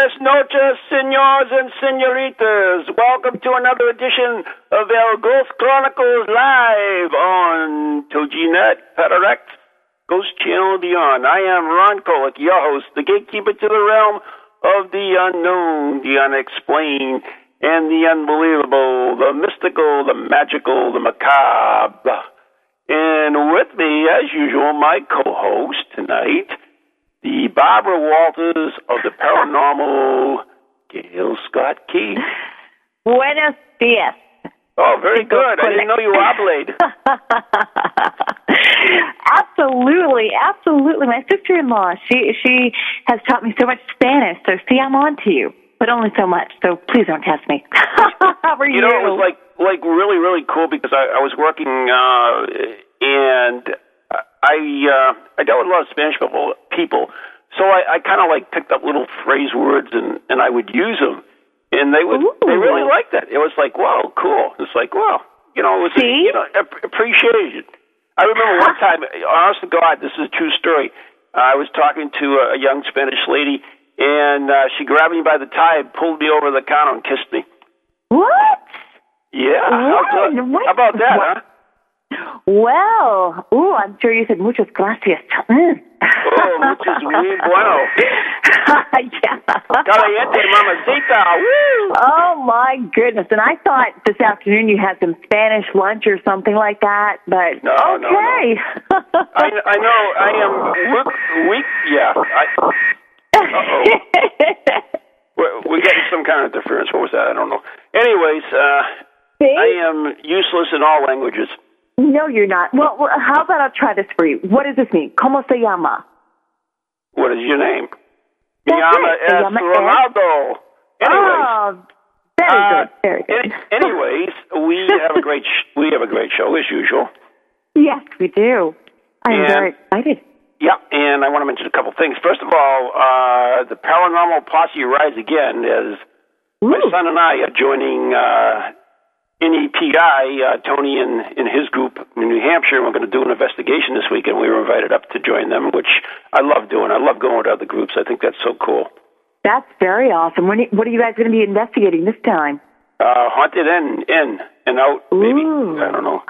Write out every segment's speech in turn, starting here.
Buenas noches, senors and senoritas. Welcome to another edition of El Ghost Chronicles live on TogiNet, Peteract, Ghost Channel Beyond. I am Ron Kolek, your host, the gatekeeper to the realm of the unknown, the unexplained, and the unbelievable, the mystical, the magical, the macabre. And with me, as usual, my co-host tonight, the Barbara Walters of the paranormal, Gail Scott Key. Buenos dias. Oh, very good. I didn't know you were oblayed. absolutely, absolutely. My sister-in-law, she she has taught me so much Spanish. So see, I'm on to you, but only so much. So please don't test me. How are you? You know, it was like like really really cool because I, I was working uh, and I uh, I dealt with a lot of Spanish people people. So I, I kind of like picked up little phrase words and and I would use them, and they would Ooh. they really liked that. It was like wow, cool. It's like wow, you know, it was See? you know ap- appreciation. I remember one time, honest to God, this is a true story. I was talking to a, a young Spanish lady, and uh, she grabbed me by the tie, pulled me over the counter, and kissed me. what? Yeah, how, What? good. What? how about that, What? huh? Well, ooh, I'm sure you said muchas gracias. Mm. Oh, muchas muy bueno. yeah. Caliente, mamacita. Woo! Oh my goodness! And I thought this afternoon you had some Spanish lunch or something like that, but No, no, no. okay. I, I know. I am weak. weak yeah. I, we're, we're getting some kind of interference. What was that? I don't know. Anyways, uh, See? I am useless in all languages. No, you're not. Well, how about I'll try this for you? What does this mean? ¿Cómo se llama? What is your name? That's llama it. Se es llama Ronaldo. Anyways. Oh, very uh, good. Very good. any- anyways, we have a great sh- we have a great show as usual. yes, we do. I'm And- very excited. Yeah, and I want to mention a couple things. First of all, uh, the Paranormal Posse Rise Again is my son and I are joining uh, NEPI, uh, Tony and, and his group in New Hampshire, we're going to do an investigation this week, and we were invited up to join them, which I love doing. I love going with other groups. I think that's so cool. That's very awesome. When, what are you guys going to be investigating this time? Uh, haunted in, in and out, maybe. Ooh. I don't know.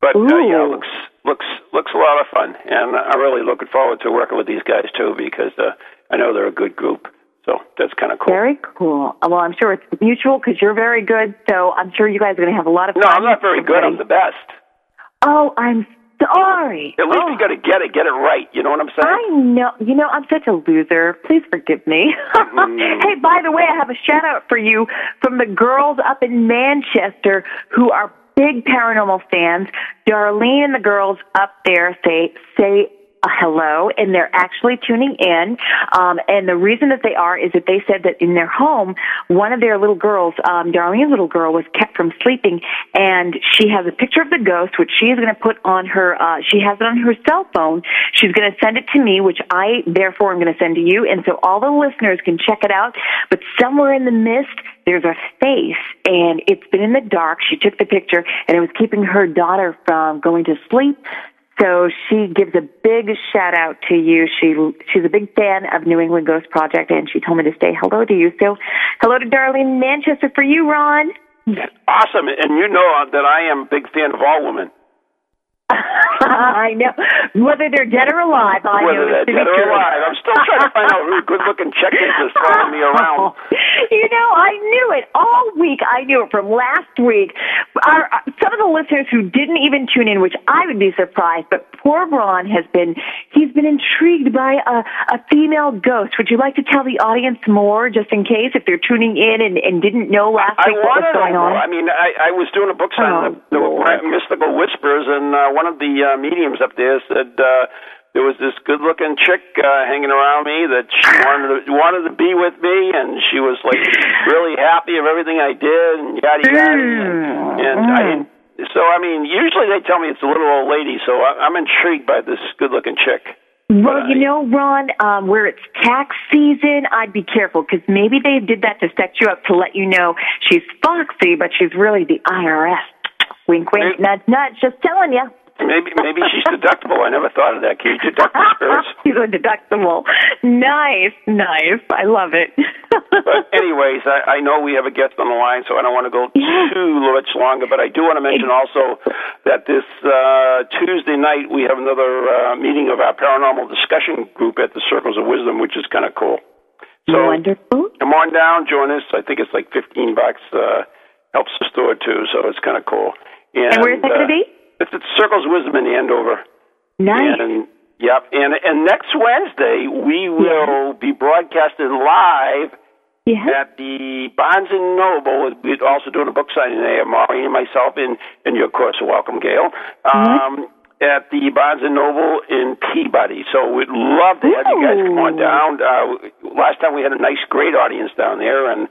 But uh, yeah, looks looks looks a lot of fun, and I'm really looking forward to working with these guys too because uh, I know they're a good group. So that's kind of cool. Very cool. Well, I'm sure it's mutual because you're very good. So I'm sure you guys are going to have a lot of fun. No. I'm not very good. I'm the best. Oh, I'm sorry. At least oh. you got to get it, get it right. You know what I'm saying? I know. You know, I'm such a loser. Please forgive me. Mm. hey, by the way, I have a shout out for you from the girls up in Manchester who are big paranormal fans. Darlene and the girls up there say say hello and they're actually tuning in. Um, and the reason that they are is that they said that in their home, one of their little girls, um, Darlene's little girl, was kept from sleeping, and she has a picture of the ghost, which she is going to put on her. Uh, she has it on her cell phone. She's going to send it to me, which I therefore am going to send to you, and so all the listeners can check it out. But somewhere in the mist, there's a face, and it's been in the dark. She took the picture, and it was keeping her daughter from going to sleep. So she gives a big shout out to you. She she's a big fan of New England Ghost Project, and she told me to say hello to you. So hello to Darlene Manchester for you, Ron. Awesome, and you know that I am a big fan of all women. I know. Whether they're dead or alive, I Whether know. they're dead or alive. I'm still trying to find out who good-looking chick is that's following me around. You know, I knew it all week. I knew it from last week. Our, some of the listeners who didn't even tune in, which I would be surprised, but poor Ron has been, he's been intrigued by a, a female ghost. Would you like to tell the audience more, just in case, if they're tuning in and, and didn't know last I week what was going on? I mean, I, I was doing a book signing, Oh, the, the mystical whispers, and uh, one of the uh, mediums up there said uh, there was this good-looking chick uh, hanging around me that she wanted to, wanted to be with me, and she was like really happy of everything I did, and yada yada. And, and I didn't. So I mean, usually they tell me it's a little old lady, so I, I'm intrigued by this good-looking chick. Well, But you know, Ron, um, where it's tax season, I'd be careful because maybe they did that to set you up to let you know she's foxy, but she's really the IRS. Wink, wink, nudge, nudge. Just telling you. Maybe maybe she's deductible. I never thought of that. Can you deduct the spirits? she's a deductible. Nice, nice. I love it. But anyways, I, I know we have a guest on the line, so I don't want to go too much longer. But I do want to mention also that this uh, Tuesday night we have another uh, meeting of our paranormal discussion group at the Circles of Wisdom, which is kind of cool. So Wonderful. come on down, join us. I think it's like fifteen bucks. Uh, helps the store too, so it's kind of cool. And, And where's that going to uh, be? It's at Circles of Wisdom in Andover. Nice. And yep, and and next Wednesday we will be broadcasting live yeah. at the Barnes and Noble. We're also doing a book signing there, Maureen and myself, and and you of course are welcome, Gail. Um, At the Barnes and Noble in Peabody, so we'd love to have you guys come on down. Uh, last time we had a nice, great audience down there, and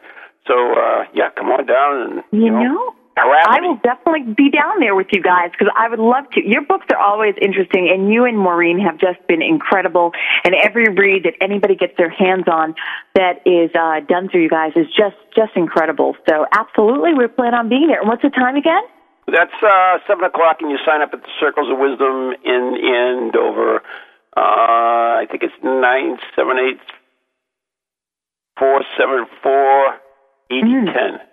so uh, yeah, come on down and You know, I will definitely be down there with you guys because I would love to. Your books are always interesting, and you and Maureen have just been incredible. And every read that anybody gets their hands on that is uh, done through you guys is just just incredible. So absolutely, we plan on being there. And what's the time again? That's uh, seven o'clock, and you sign up at the Circles of Wisdom in Andover. Uh, I think it's nine seven eight four seven four eighty Mm. ten.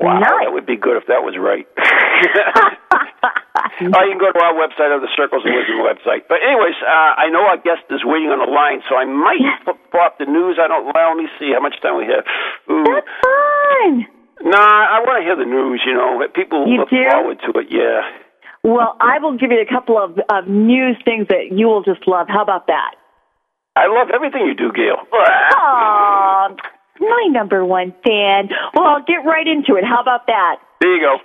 Wow, Nice. that would be good if that was right. Oh, you can go to our website or the Circles of Wisdom website. But anyways, uh, I know our guest is waiting on the line, so I might put up the news. I don't. Well, let me see how much time we have. Ooh. That's fine. Nah, I want to hear the news. You know, people You look do? forward to it. Yeah. Well, I will give you a couple of, of news things that you will just love. How about that? I love everything you do, Gail. Aw, my number one fan. Well, I'll get right into it. How about that? There you go.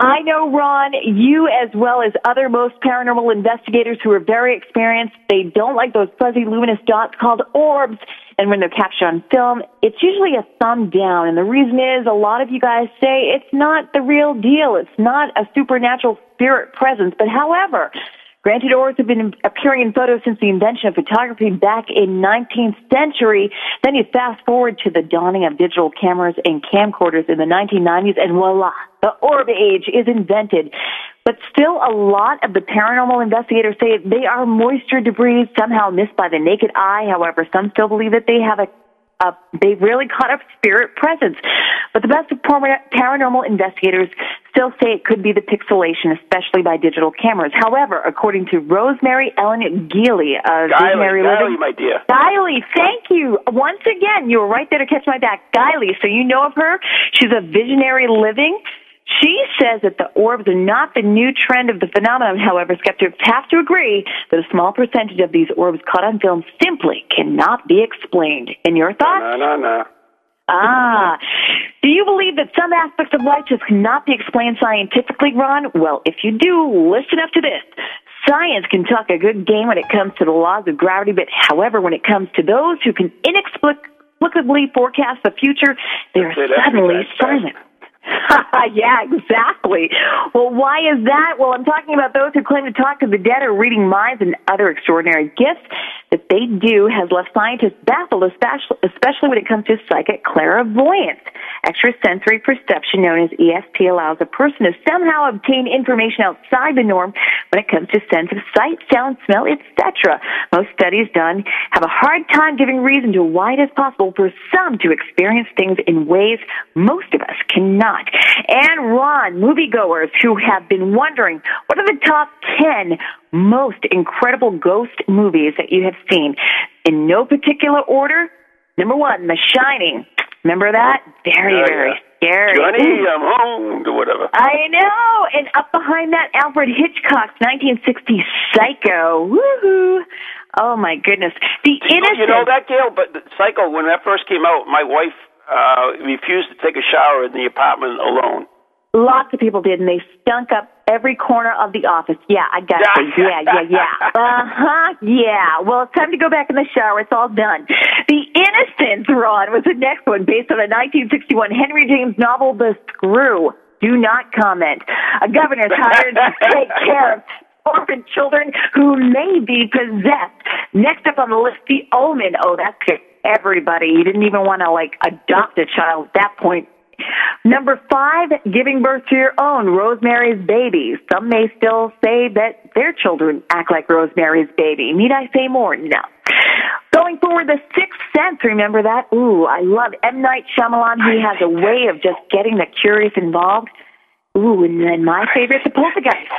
I know, Ron, you as well as other most paranormal investigators who are very experienced, they don't like those fuzzy luminous dots called orbs. And when they're captured on film, it's usually a thumb down. And the reason is a lot of you guys say it's not the real deal. It's not a supernatural spirit presence. But however, Granted, orbs have been appearing in photos since the invention of photography back in 19th century. Then you fast forward to the dawning of digital cameras and camcorders in the 1990s, and voila, the orb age is invented. But still, a lot of the paranormal investigators say they are moisture debris somehow missed by the naked eye. However, some still believe that they have a uh, they really caught a spirit presence. But the best of paranormal investigators still say it could be the pixelation, especially by digital cameras. However, according to Rosemary Ellen Geely of Visionary Living, my dear. Guiley, thank you. Once again, you were right there to catch my back. Guiley, so you know of her. She's a visionary living. She says that the orbs are not the new trend of the phenomenon. However, skeptics have to agree that a small percentage of these orbs caught on film simply cannot be explained. In your thoughts? No, no, no. Ah. Do you believe that some aspects of life just cannot be explained scientifically, Ron? Well, if you do, listen up to this. Science can talk a good game when it comes to the laws of gravity, but however, when it comes to those who can inexplicably forecast the future, they are suddenly silent. yeah, exactly. Well, why is that? Well, I'm talking about those who claim to talk to the dead or reading minds and other extraordinary gifts. that they do has left scientists baffled, especially, especially when it comes to psychic clairvoyance. Extrasensory perception, known as ESP, allows a person to somehow obtain information outside the norm when it comes to sense of sight, sound, smell, etc. Most studies done have a hard time giving reason to why it is possible for some to experience things in ways most of us cannot. And Ron, moviegoers who have been wondering what are the top 10 most incredible ghost movies that you have seen? In no particular order, number one, The Shining. Remember that? Very, Oh, very yeah. scary. Johnny, I'm home, or whatever. I know. And up behind that, Alfred Hitchcock's 1960 Psycho. Woohoo! Oh my goodness. The You know- innocent. You know that, Gail? But Psycho, when that first came out, my wife uh, refused to take a shower in the apartment alone. Lots of people did, and they stunk up every corner of the office. Yeah, I got you. Yeah, yeah, yeah. Uh huh. Yeah. Well, it's time to go back in the shower. It's all done. The Innocents, Ron, was the next one, based on a 1961 Henry James novel, The Screw. Do not comment. A governor is hired to take care of orphan children who may be possessed. Next up on the list, The Omen. Oh, that's good. Everybody. You didn't even want to like adopt a child at that point. Number five, giving birth to your own, Rosemary's Baby. Some may still say that their children act like Rosemary's Baby. Need I say more? No. Going forward, The Sixth Sense, remember that? Ooh, I love M. Night Shyamalan. He has a way of just getting the curious involved. Ooh, and then my favorite, The Poltergeist.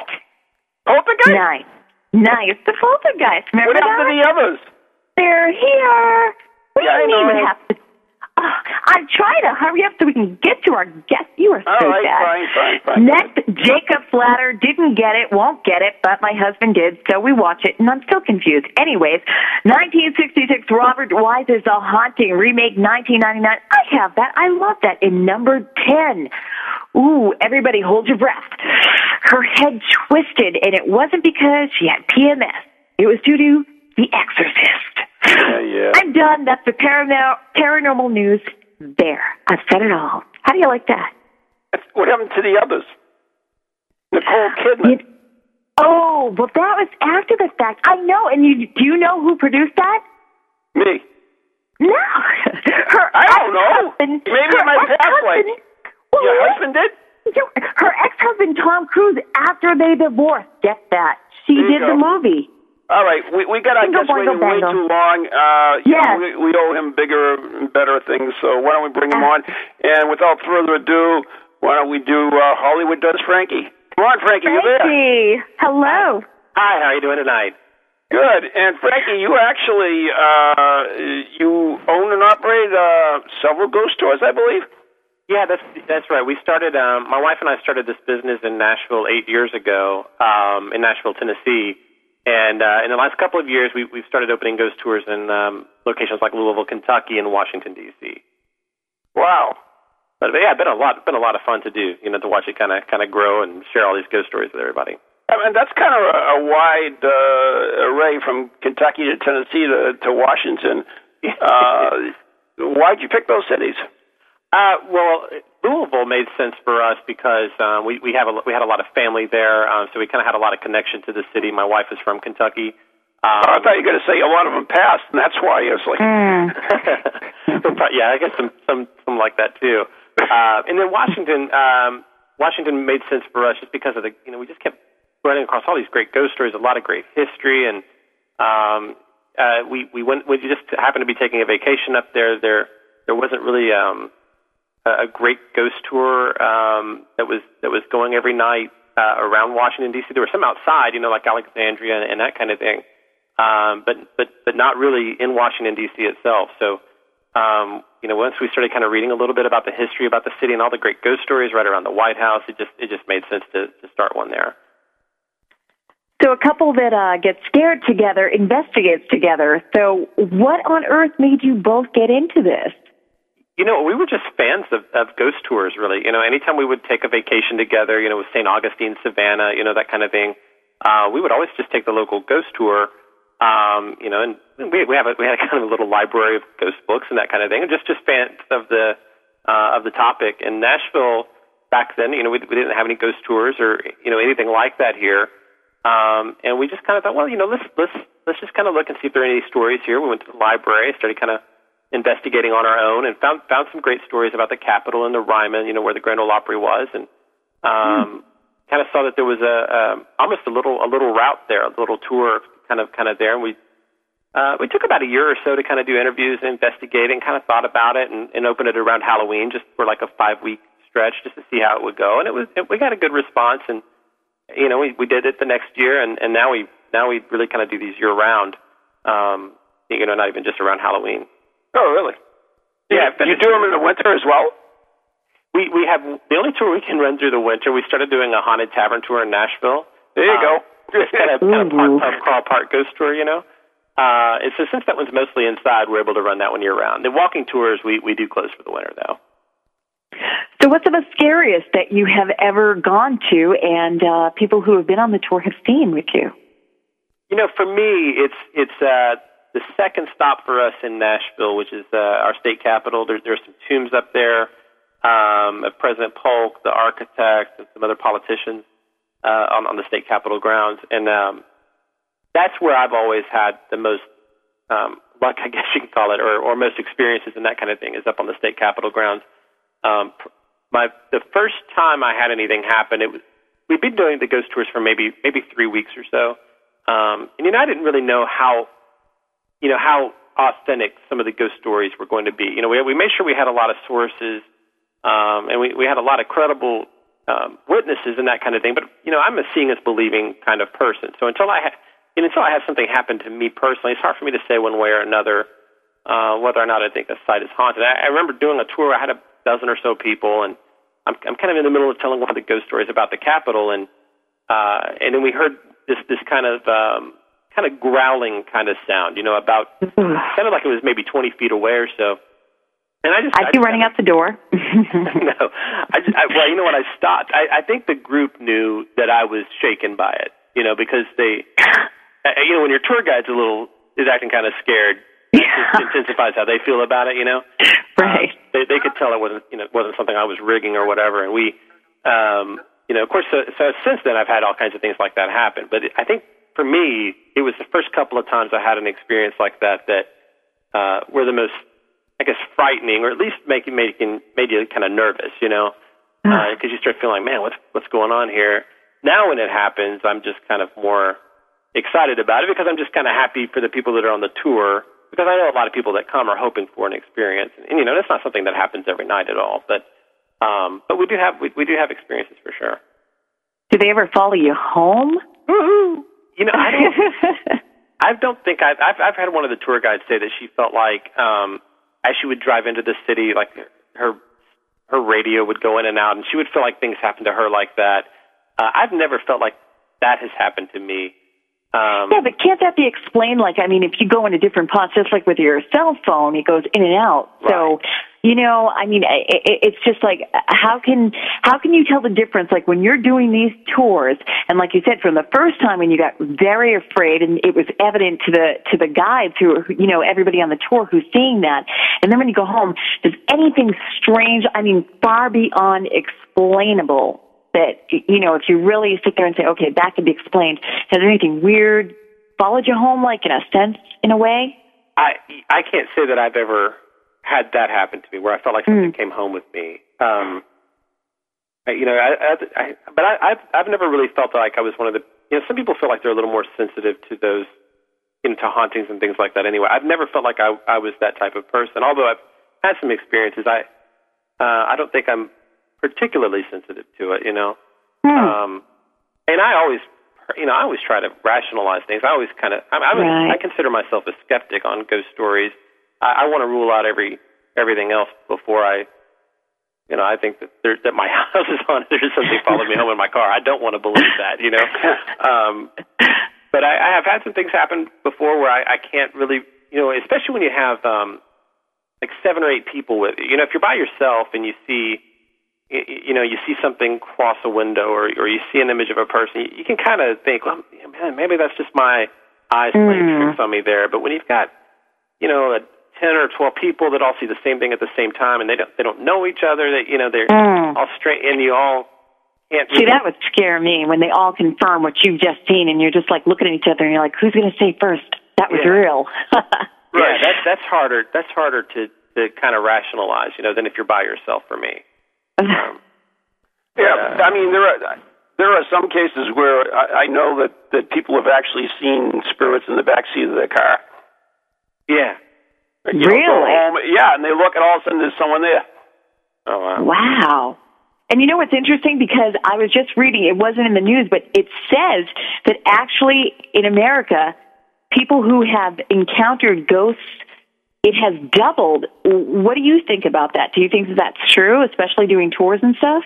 Poltergeist? Nice. Nice. The Poltergeist. Remember What happened to the others? They're here. What Yeah, I do you mean know. we have to? Ah, oh, I'm trying to hurry up so we can get to our guest. You are so right, bad. fine, fine, fine. Next, Jacob's Ladder didn't get it, won't get it, but my husband did, so we watch it, and I'm still confused. Anyways, 1966, Robert Wise's The Haunting, remake 1999. I have that. I love that. In number 10, ooh, everybody hold your breath. Her head twisted, and it wasn't because she had PMS. It was due to The Exorcist. Yeah, yeah. I'm done. That's the paranormal, paranormal news. There. I've said it all. How do you like that? What happened to the others? Nicole Kidman. Oh, well, that was after the fact. I know. And you do you know who produced that? Me. No. Her I don't know. Maybe my past life. Well, Your husband did? Her ex-husband Tom Cruise, after they divorced, get that she did the movie. All right, we we got I Bingo, guess waiting boingo, way too long. Uh, you Yes. know, we, we owe him bigger and better things. So why don't we bring him on? And without further ado, why don't we do uh, Hollywood does Frankie? Come on, Frankie, you there? Frankie, hello. Hi, how are you doing tonight? Good. And Frankie, you actually uh, you own and operate uh, several ghost tours, I believe. Yeah, that's that's right. We started. Um, my wife and I started this business in Nashville eight years ago, um, in Nashville, Tennessee. And uh, in the last couple of years, we, we've started opening ghost tours in um, locations like Louisville, Kentucky, and Washington D.C. Wow. But, but yeah, been a lot, been a lot of fun to do. You know, to watch it kind of kind of grow and share all these ghost stories with everybody. I mean, that's kind of a, a wide uh, array from Kentucky to Tennessee to, to Washington. Uh, why'd you pick those cities? Uh, well, Louisville made sense for us because um, we we have a we had a lot of family there, um, so we kind of had a lot of connection to the city. My wife is from Kentucky. Um, Oh, I thought you were going to say a lot of them passed, and that's why I was like, yeah, I guess some some some like that too. Uh, and then Washington, um, Washington made sense for us just because of the you know we just kept running across all these great ghost stories, a lot of great history, and um, uh, we we went we just happened to be taking a vacation up there. There there wasn't really um, a great ghost tour um, that was that was going every night uh, around Washington D.C. There were some outside, you know, like Alexandria and, and that kind of thing, um, but but but not really in Washington D.C. itself. So, um, you know, once we started kind of reading a little bit about the history about the city and all the great ghost stories right around the White House, it just it just made sense to to start one there. So a couple that uh, gets scared together investigates together. So what on earth made you both get into this? You know, we were just fans of, of ghost tours, really. You know, anytime we would take a vacation together, you know, with St. Augustine, Savannah, you know, that kind of thing, uh, we would always just take the local ghost tour. Um, you know, and we we have a we had a kind of a little library of ghost books and that kind of thing, and just just fans of the uh, of the topic. In Nashville back then, you know, we, we didn't have any ghost tours or you know anything like that here. Um, and we just kind of thought, well, you know, let's let's let's just kind of look and see if there are any stories here. We went to the library, started kind of investigating on our own, and found found some great stories about the Capitol and the Ryman, you know, where the Grand Ole Opry was, and um, hmm. kind of saw that there was a, a almost a little a little route there, a little tour, kind of kind of there, and we. Uh, we took about a year or so to kind of do interviews and investigate and kind of thought about it and, and open it around Halloween just for like a five week stretch just to see how it would go. And it was it, we got a good response and you know we we did it the next year and and now we now we really kind of do these year round. Um, you know, not even just around Halloween. Oh, really? Yeah. You do them in the winter as well? We we have the only tour we can run through the winter. We started doing a haunted tavern tour in Nashville. There you um, go. Just kind of kind of part pub crawl, part ghost tour, you know. Uh, and so since that one's mostly inside, we're able to run that one year round. The walking tours we we do close for the winter though. So, what's the scariest that you have ever gone to, and uh, people who have been on the tour have seen with you? You know, for me, it's it's uh, the second stop for us in Nashville, which is uh, our state capital. There, there's some tombs up there um, of President Polk, the architect, and some other politicians uh, on, on the state capitol grounds. And um, that's where I've always had the most um, luck, I guess you can call it, or, or most experiences and that kind of thing, is up on the state capitol grounds. Um, my the first time I had anything happen, it was we'd been doing the ghost tours for maybe maybe three weeks or so, um, and you know I didn't really know how you know, how authentic some of the ghost stories were going to be. You know, we, we made sure we had a lot of sources, um, and we, we had a lot of credible um, witnesses and that kind of thing. But, you know, I'm a seeing is believing kind of person. So until I, ha- you know, until I have something happen to me personally, it's hard for me to say one way or another uh, whether or not I think the site is haunted. I, I remember doing a tour. I had a dozen or so people, and I'm, I'm kind of in the middle of telling one of the ghost stories about the Capitol, and uh, and then we heard this this kind of um, kind of growling kind of sound, you know, about sounded like it was maybe 20 feet away or so. And I just I'd be running out the door. no, I, just, I well, you know what? I stopped. I, I think the group knew that I was shaken by it, you know, because they, you know, when your tour guide's a little is acting kind of scared, it intensifies how they feel about it, you know. Right. Um, they they could tell it wasn't you know wasn't something I was rigging or whatever, and we, um, you know, of course. So, so since then, I've had all kinds of things like that happen. But I think for me, it was the first couple of times I had an experience like that that uh, were the most, I guess, frightening, or at least making making made you kind of nervous, you know, because uh, you start feeling like, man, what's what's going on here? Now, when it happens, I'm just kind of more excited about it because I'm just kind of happy for the people that are on the tour because I know a lot of people that come are hoping for an experience, and, and you know, that's not something that happens every night at all, but. Um, but we do have we, we do have experiences for sure. Do they ever follow you home? Woohoo! You know, I don't. I don't think I've, I've I've had one of the tour guides say that she felt like um, as she would drive into the city, like her her radio would go in and out, and she would feel like things happened to her like that. Uh, I've never felt like that has happened to me. Um, yeah, but can't that be explained? Like, I mean, if you go into different pots, just like with your cell phone, it goes in and out. Right. So you know, I mean, it's just like how can how can you tell the difference? Like when you're doing these tours, and like you said, from the first time when you got very afraid, and it was evident to the to the guides who, you know, everybody on the tour who's seeing that, and then when you go home, does anything strange? I mean, far beyond explainable. That you know, if you really sit there and say, okay, that can be explained. Has anything weird followed you home, like in a sense, in a way? I I can't say that I've ever had that happen to me where I felt like something mm. came home with me. Um, you know, I, I, I but I, I've I've never really felt like I was one of the. You know, some people feel like they're a little more sensitive to those, you know, to hauntings and things like that. Anyway, I've never felt like I I was that type of person. Although I've had some experiences, I uh, I don't think I'm particularly sensitive to it. You know, mm. um, and I always you know, I always try to rationalize things. I always kind of, I, I, right. I consider myself a skeptic on ghost stories I, I want to rule out every everything else before I, you know, I think that there, that my house is haunted. There's something following me home in my car. I don't want to believe that, you know. Um, but I, I have had some things happen before where I, I can't really, you know, especially when you have um, like seven or eight people with you. You know, if you're by yourself and you see, you, you know, you see something cross a window or or you see an image of a person, you, you can kind of think, well, man, maybe that's just my eyes playing mm. tricks on me there. But when you've got, you know, a ten or twelve people that all see the same thing at the same time, and they don't they don't know each other. That you know they're mm. all straight, and you all can't. See, that would scare me when they all confirm what you've just seen, and you're just like looking at each other, and you're like, who's going to say first? that was Yeah. real. Yeah, that's that's harder. That's harder to to kind of rationalize, you know, than if you're by yourself. For me, um, Yeah, I mean there are there are some cases where I, I know that that people have actually seen spirits in the back seat of their car. yeah. You know, Really? home, yeah, and they look and all of a sudden there's someone there. Oh wow. Wow. And you know what's interesting? Because I was just reading, it wasn't in the news, but it says that actually in America, people who have encountered ghosts, it has doubled. What do you think about that? Do you think that that's true, especially doing tours and stuff?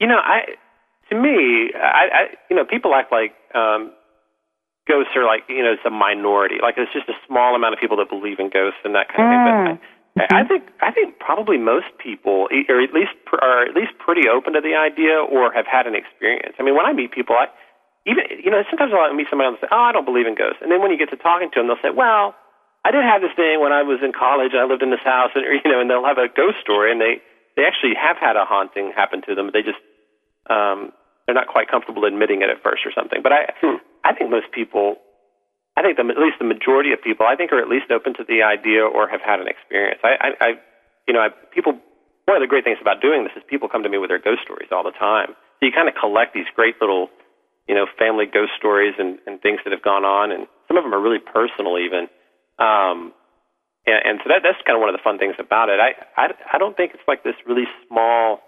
You know, I to me, I, I you know, people act like um, ghosts are like you know it's a minority, like it's just a small amount of people that believe in ghosts and that kind of thing. But I, I think I think probably most people, e- or at least are at least pretty open to the idea or have had an experience. I mean, when I meet people, I even you know sometimes I'll meet somebody and say, "Oh, I don't believe in ghosts," and then when you get to talking to them, they'll say, "Well." I did have this thing when I was in college. And I lived in this house, and you know, and they'll have a ghost story, and they they actually have had a haunting happen to them. But they just um, they're not quite comfortable admitting it at first or something. But I I think most people, I think the, at least the majority of people, I think are at least open to the idea or have had an experience. I I, I you know I, people. One of the great things about doing this is people come to me with their ghost stories all the time. So you kind of collect these great little, you know, family ghost stories and, and things that have gone on, and some of them are really personal even. Um, and, and so that that's kind of one of the fun things about it. I I, I don't think it's like this really small,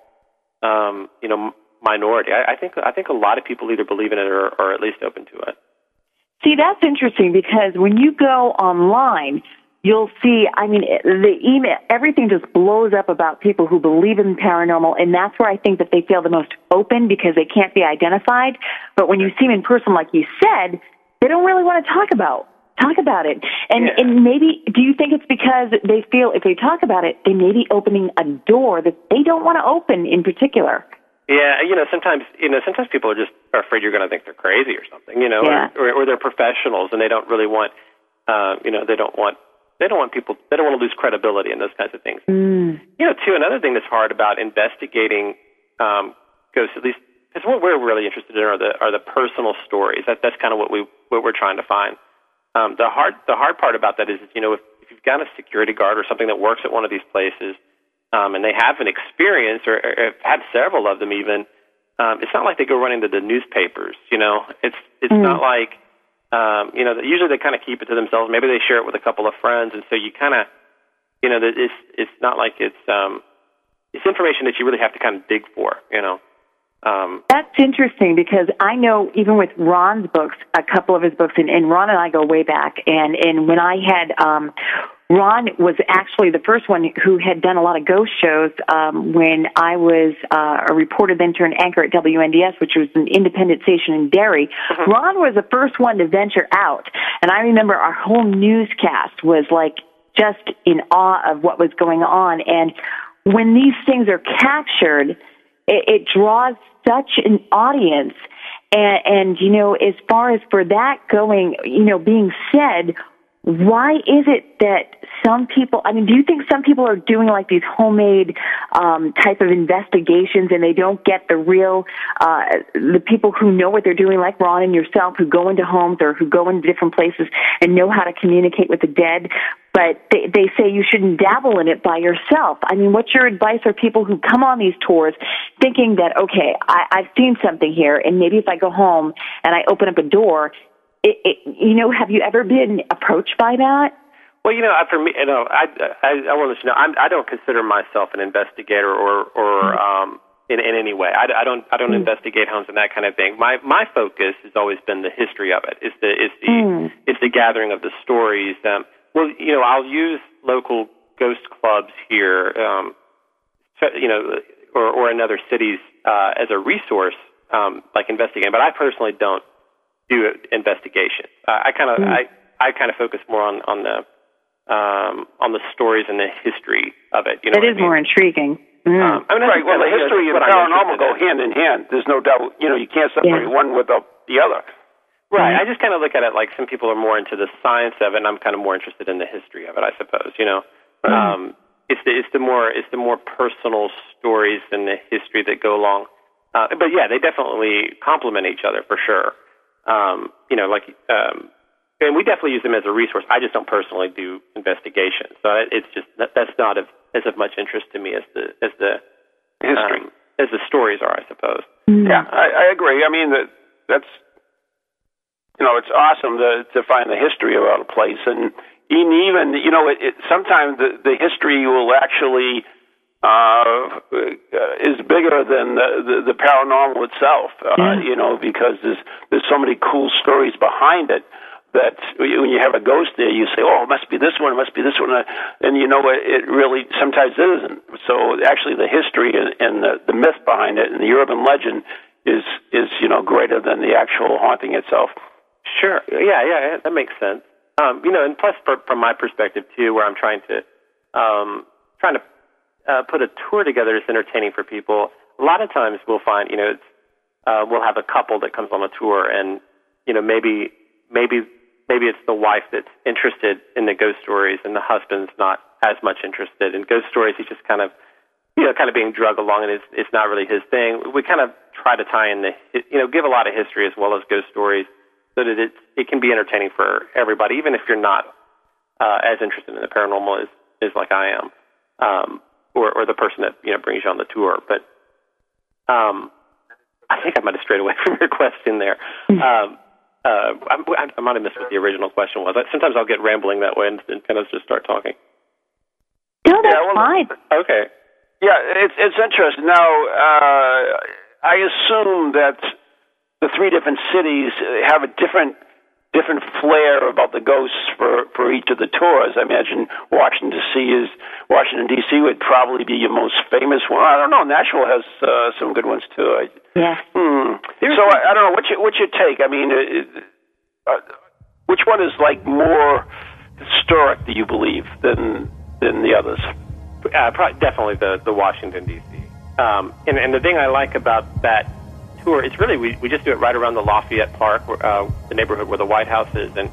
um, you know, minority. I, I think I think a lot of people either believe in it or, or at least open to it. See, that's interesting because when you go online, you'll see, I mean, the email, everything just blows up about people who believe in paranormal, and that's where I think that they feel the most open because they can't be identified. But when you see them in person, like you said, they don't really want to talk about talk about it. And Yeah. and maybe do you think it's because they feel if they talk about it, they may be opening a door that they don't want to open in particular. Yeah, you know, sometimes you know, sometimes people are just are afraid you're going to think they're crazy or something, you know, Yeah. or, or or they're professionals and they don't really want, uh, you know, they don't want they don't want people they don't want to lose credibility and those kinds of things. Mm. You know, too, another thing that's hard about investigating um, ghosts, at least, is what we're really interested in are the are the personal stories. That that's kind of what we what we're trying to find. Um, the hard the hard part about that is, you know, if, if you've got a security guard or something that works at one of these places, um, and they have an experience or, or have had several of them even, um, it's not like they go running to the newspapers. You know, it's it's Mm. not like um, you know. Usually they kind of keep it to themselves. Maybe they share it with a couple of friends, and so you kind of, you know, that it's it's not like it's um, it's information that you really have to kind of dig for. You know. Um, That's interesting because I know even with Ron's books, a couple of his books, and, and Ron and I go way back. And and when I had um, Ron was actually the first one who had done a lot of ghost shows um, when I was uh, a reporter then turned anchor at WNDS, which was an independent station in Derry. Ron was the first one to venture out, and I remember our whole newscast was like just in awe of what was going on. And when these things are captured, it, it draws such an audience. And, and, you know, as far as for that going, you know, being said, why is it that some people, I mean, do you think some people are doing like these homemade um, type of investigations and they don't get the real, uh, the people who know what they're doing, like Ron and yourself, who go into homes or who go into different places and know how to communicate with the dead, but they, they say you shouldn't dabble in it by yourself. I mean, what's your advice for people who come on these tours thinking that, okay, I, I've seen something here, and maybe if I go home and I open up a door, it, it, you know, have you ever been approached by that? Well, you know, I- for me, you know, I I, I want to let you know, I'm, I don't consider myself an investigator or or um, in in any way. I, I don't I don't investigate homes and that kind of thing. My my focus has always been the history of it. Is the is the Mm. is the gathering of the stories. Um, well, you know, I'll use local ghost clubs here, um, so, you know, or or in other cities uh, as a resource, um, like investigating. But I personally don't do an investigation. Uh, I kind of I I kind of focus more on on the um, on the stories and the history of it. You know, it is I mean? more intriguing. Mm. Um, I mean, I Right. Well, the history and that's paranormal go hand in hand. There's no doubt. You know, you can't separate Yeah. one without the other. Right. Mhm. I just kind of look at it like some people are more into the science of it, and I'm kind of more interested in the history of it. I suppose. You know, um, it's the it's the more it's the more personal stories and the history that go along. Uh, but yeah, they definitely complement each other for sure. Um, you know, like um, and we definitely use them as a resource. I just don't personally do investigation, so it's just that, that's not of, as of much interest to me as the as the history um, as the stories are, I suppose. Mm. Yeah, I, I agree. I mean, that that's you know, it's awesome to to find the history about a place, and even you know, it, it, sometimes the the history will actually uh, is bigger than the, the, the paranormal itself. Uh, Yeah. You know, because there's there's so many cool stories behind it that when you have a ghost there, you say, "Oh, it must be this one, it must be this one," and you know it, it really sometimes isn't. So actually, the history and, and the, the myth behind it and the urban legend is is you know greater than the actual haunting itself. Sure. Yeah, yeah, that makes sense. Um, you know, and plus, for, from my perspective too, where I'm trying to um, trying to uh, put a tour together that's entertaining for people. A lot of times, we'll find, you know, it's, uh, we'll have a couple that comes on a tour, and you know, maybe maybe maybe it's the wife that's interested in the ghost stories, and the husband's not as much interested in ghost stories. He's just kind of you know, kind of being drug along, and it's it's not really his thing. We kind of try to tie in the, you know, give a lot of history as well as ghost stories, so that it it can be entertaining for everybody, even if you're not uh, as interested in the paranormal as as like I am, um, or or the person that you know brings you on the tour. But um, I think I might have strayed away from your question there. Um, uh, I, I might have missed what the original question was. Sometimes I'll get rambling that way and, and kind of just start talking. No, that's Yeah, well, fine. Okay. Yeah, it's it's interesting. Now, uh, I assume that the three different cities have a different different flair about the ghosts for for each of the tours. I imagine Washington D.C. is Washington D.C. would probably be your most famous one. I don't know. Nashville has uh, some good ones too. I, Yeah. Hmm. So I, I don't know. What's your what's your take? I mean, uh, uh, which one is like more historic? Do you believe than than the others? Uh, probably, definitely the the Washington D.C. Um, and and the thing I like about that tour is really we we just do it right around the Lafayette Park, where, uh, the neighborhood where the White House is, and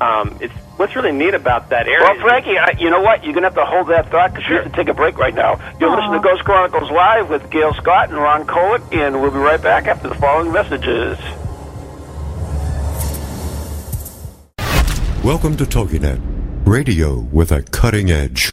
um, it's what's really neat about that area. Well, Frankie, I, you know what? You're going to have to hold that thought because we have to take a break right now. You're listening to Ghost Chronicles Live with Gail Scott and Ron Kolek, and we'll be right back after the following messages. Welcome to TogiNet, radio with a cutting edge.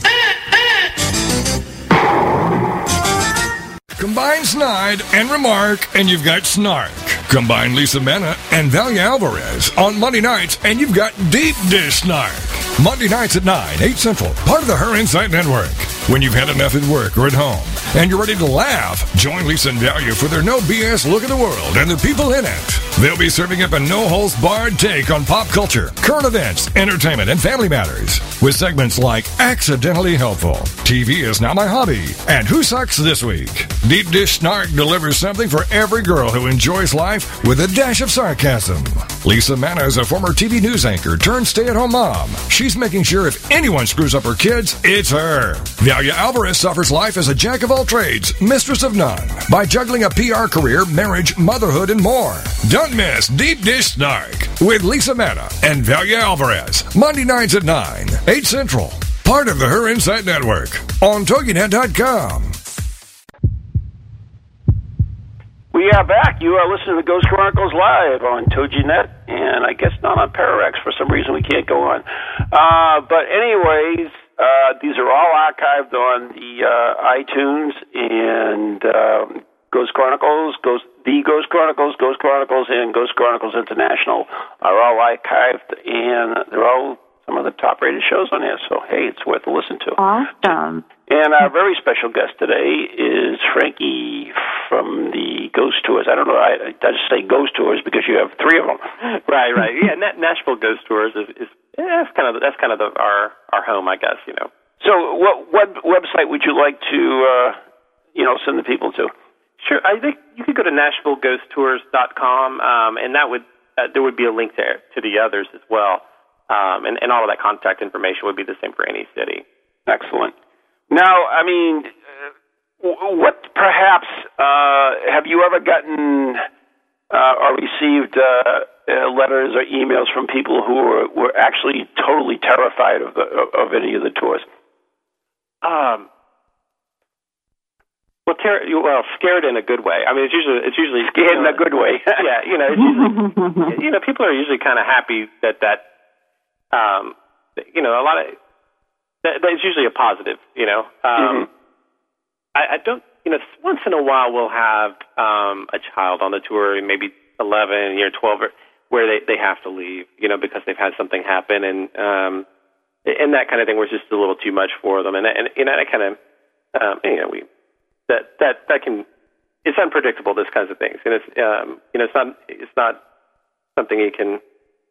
Combine Snide and Remark, and you've got Snark. Combine Lisa Mena and Valia Alvarez on Monday nights, and you've got Deep Dish Snark. Monday nights at 9, 8 Central, part of the Her Insight Network. When you've had enough at work or at home, and you're ready to laugh, join Lisa and Valia for their no BS look at the world and the people in it. They'll be serving up a no holds barred take on pop culture, current events, entertainment, and family matters, with segments like Accidentally Helpful, TV is Now My Hobby, and Who Sucks This Week. Deep Dish Snark delivers something for every girl who enjoys life with a dash of sarcasm. Lisa Manna is a former TV news anchor turned stay at home mom. She's making sure if anyone screws up her kids, it's her. Valia Alvarez suffers life as a jack of all trades, mistress of none, by juggling a PR career, marriage, motherhood, and more. Don't miss Deep Dish Snark with Lisa Manna and Valia Alvarez, Monday nights at 9, 8 Central. Part of the Her Insight Network on TogiNet.com. We are back. You are listening to Ghost Chronicles Live on TogiNet, and I guess not on Pararex. For some reason, we can't go on. Uh, but anyways, uh, these are all archived on the uh, iTunes and um, Ghost Chronicles, Ghost the Ghost Chronicles, Ghost Chronicles, and Ghost Chronicles International are all archived, and they're all some of the top-rated shows on there. So hey, it's worth a listen to. Awesome. And our very special guest today is Frankie from the Ghost Tours. I don't know. I, I just say Ghost Tours because you have three of them. right, right. Yeah, Na- Nashville Ghost Tours is, is yeah, that's kind of that's kind of the, our our home, I guess. You know. So, what web, website would you like to, uh, you know, send the people to? Sure. I think you could go to NashvilleGhostTours.com, um, and that would uh, there would be a link there to the others as well, um, and, and all of that contact information would be the same for any city. Excellent. Now, I mean, uh, what perhaps uh, have you ever gotten uh, or received uh, uh, letters or emails from people who were, were actually totally terrified of the of any of the tours? Um, well, ter- well, scared in a good way. I mean, it's usually it's usually Scared in a good way. yeah, you know, it's usually, you know, people are usually kind of happy that that, um, you know, a lot of that, that's usually a positive. You know, um, I, I don't, you know, once in a while we'll have um, a child on the tour, maybe eleven, year twelve, or, where they they have to leave, you know, because they've had something happen, and um, and that kind of thing was just a little too much for them, and and you know, that kind of, um, you know, we that that that can it's unpredictable those kinds of things and it's um you know it's not it's not something you can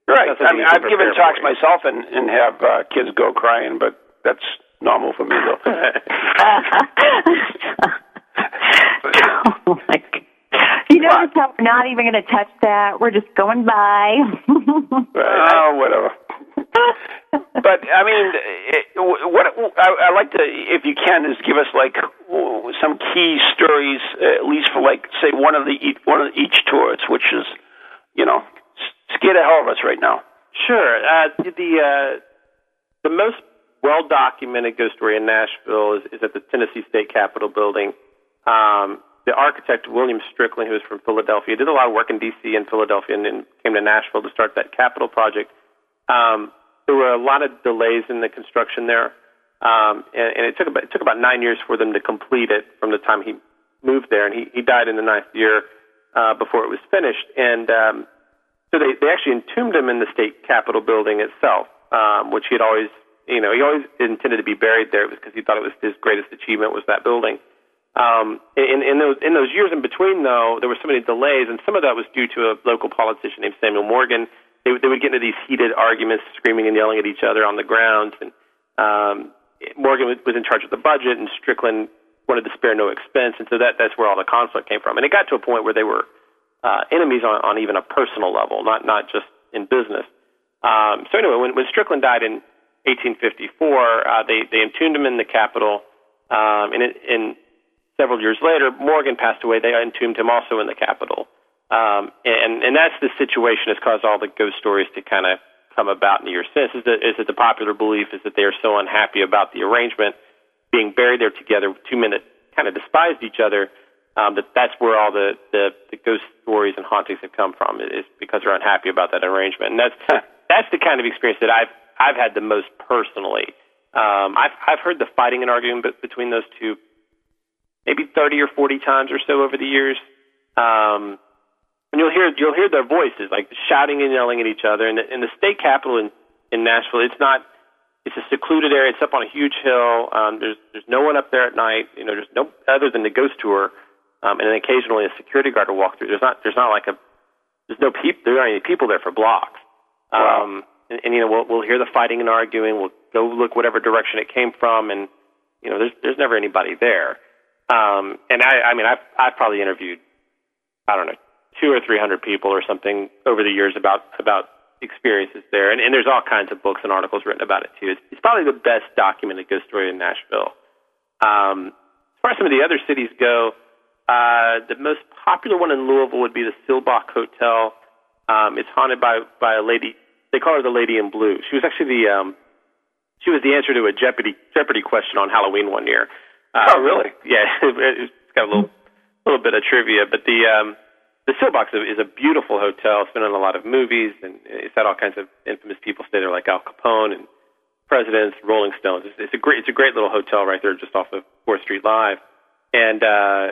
Right. I mean, I've given talks myself and and have uh, kids go crying, but that's normal for me though. oh my God. You notice how we're not even going to touch that? We're just going by. Oh, whatever. but I mean, it, what I, I like to, if you can, is give us like some key stories, at least for like say one of the one of each tours, which is, you know, scared the hell of us right now. Sure. Uh, the uh, the most well documented ghost story in Nashville is, is at the Tennessee State Capitol building. Um, the architect William Strickland, who was from Philadelphia, did a lot of work in D.C. and Philadelphia, and then came to Nashville to start that Capitol project. Um, there were a lot of delays in the construction there, um, and, and it took about it took about nine years for them to complete it from the time he moved there, and he, he died in the ninth year uh, before it was finished. And um, so they, they actually entombed him in the state capitol building itself, um, which he had always, you know, he always intended to be buried there because he thought it was his greatest achievement was that building. Um, in, in those in those years in between, though, there were so many delays, and some of that was due to a local politician named Samuel Morgan. They, would- they would get into these heated arguments, screaming and yelling at each other on the grounds, and um, Morgan was, was in charge of the budget, and Strickland wanted to spare no expense, and so that that's where all the conflict came from. And it got to a point where they were uh, enemies on, on even a personal level, not not just in business. Um, so anyway, when, when Strickland died in 1854, uh, they they entombed him in the Capitol, um, and it, in several years later, Morgan passed away. They entombed him also in the Capitol, um, and and that's the situation has caused all the ghost stories to kind of come about in the years since. Is that is that the popular belief is that they are so unhappy about the arrangement being buried there together, two men that kind of despised each other. Um, that that's where all the, the the ghost stories and hauntings have come from is because they're unhappy about that arrangement, and that's that's the kind of experience that I've I've had the most personally. Um, I've I've heard the fighting and arguing between those two maybe 30 or 40 times or so over the years. Um, and you'll hear you'll hear their voices like shouting and yelling at each other. And the, in the state capitol in in Nashville, it's not it's a secluded area. It's up on a huge hill. Um, there's there's no one up there at night. You know, there's no other than the ghost tour, um, and then occasionally a security guard will walk through. There's not there's not like a there's no peop there aren't any people there for blocks. Um, and, and you know we'll we'll hear the fighting and arguing. We'll go look whatever direction it came from, and you know there's there's never anybody there. Um, and I I mean I've I've probably interviewed I don't know two or three hundred people or something over the years about about experiences there, and, and there's all kinds of books and articles written about it too. It's, it's probably the best documented ghost story in Nashville. Um, as far as some of the other cities go, uh, the most popular one in Louisville would be the Seelbach Hotel. Um, it's haunted by by a lady. They call her the Lady in Blue. She was actually the um, she was the answer to a Jeopardy Jeopardy question on Halloween one year. Uh, Oh, really? Yeah, it's got a little little bit of trivia, but the um, the Silbox is a beautiful hotel. It's been in a lot of movies, and it's had all kinds of infamous people stay there, like Al Capone and presidents, Rolling Stones. It's, it's a great, it's a great little hotel right there, just off of Fourth Street Live. And uh,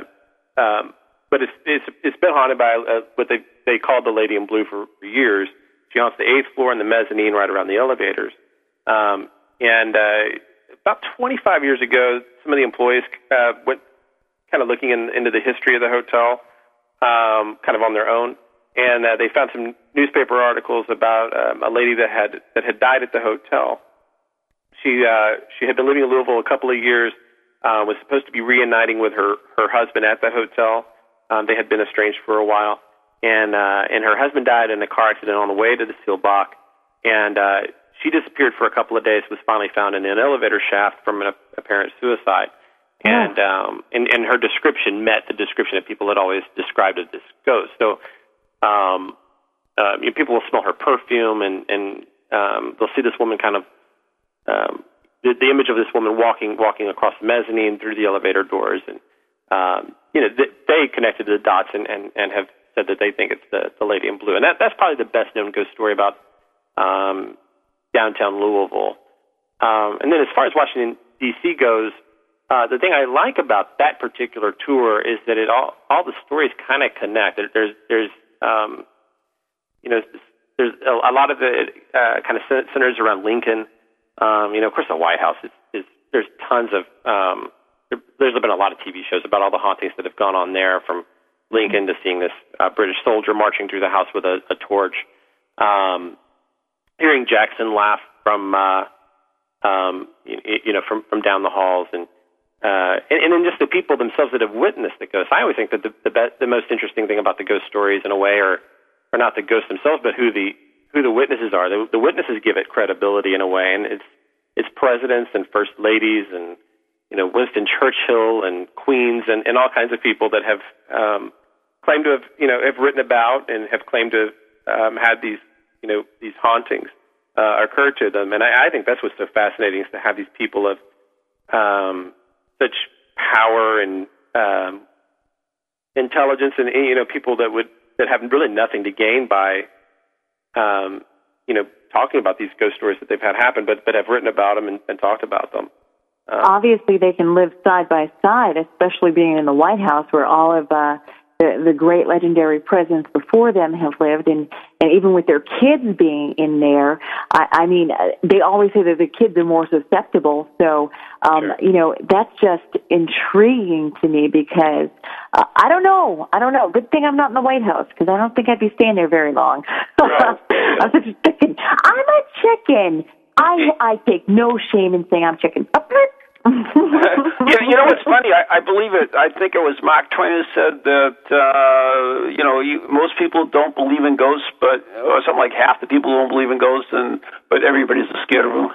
um, but it's it's it's been haunted by uh, what they they called the Lady in Blue for, for years. She haunts the eighth floor and the mezzanine right around the elevators. Um, and uh, about 25 years ago, some of the employees uh, went kind of looking in, into the history of the hotel, um, kind of on their own, and uh, they found some newspaper articles about um, a lady that had that had died at the hotel. she uh, she had been living in Louisville a couple of years. Uh, was supposed to be reuniting with her her husband at the hotel. Um, they had been estranged for a while, and uh, and her husband died in a car accident on the way to the Seelbach, and uh, she disappeared for a couple of days. Was finally found in an elevator shaft from an apparent suicide, and um, and and her description met the description that people had always described of this ghost. So, um, uh, you know, people will smell her perfume, and and um, they'll see this woman kind of um, the, the image of this woman walking walking across the mezzanine through the elevator doors, and um, you know th- they connected the dots and, and and have said that they think it's the the lady in blue, and that that's probably the best known ghost story about um, downtown Louisville. Um, and then as far as Washington D.C. goes, uh, the thing I like about that particular tour is that it all all the stories kind of connect. There's there's um, you know there's a, a lot of it uh, kind of centers around Lincoln. Um, you know, of course, the White House is, is there's tons of um, there, there's been a lot of TV shows about all the hauntings that have gone on there, from Lincoln to seeing this uh, British soldier marching through the house with a, a torch, um, hearing Jackson laugh from uh, um, you, you know from from down the halls, and uh, and, and then just the people themselves that have witnessed the ghosts. I always think that the the, be- the most interesting thing about the ghost stories, in a way, are are not the ghosts themselves, but who the who the witnesses are. The, the witnesses give it credibility in a way, and it's it's presidents and first ladies and you know Winston Churchill and queens and, and all kinds of people that have um, claimed to have you know have written about and have claimed to have um, had these you know these hauntings uh, occur to them. And I, I think that's what's so fascinating is to have these people of um, such power and um, intelligence and you know people that would that have really nothing to gain by um, you know, talking about these ghost stories that they've had happen, but but have written about them and, and talked about them. Um, Obviously, they can live side by side, especially being in the White House, where all of uh, the, the great legendary presidents before them have lived, and, and even with their kids being in there, I, I mean, they always say that the kids are more susceptible. So, um, sure. you know, that's just intriguing to me because uh, I don't know. I don't know. Good thing I'm not in the White House because I don't think I'd be staying there very long. Right. I'm such a chicken. I'm a chicken. I I take no shame in saying I'm chicken. You, you know what's funny? I, I believe it. I think it was Mark Twain who said that uh, you know you, most people don't believe in ghosts, but or something like half the people don't believe in ghosts, and but everybody's scared of them.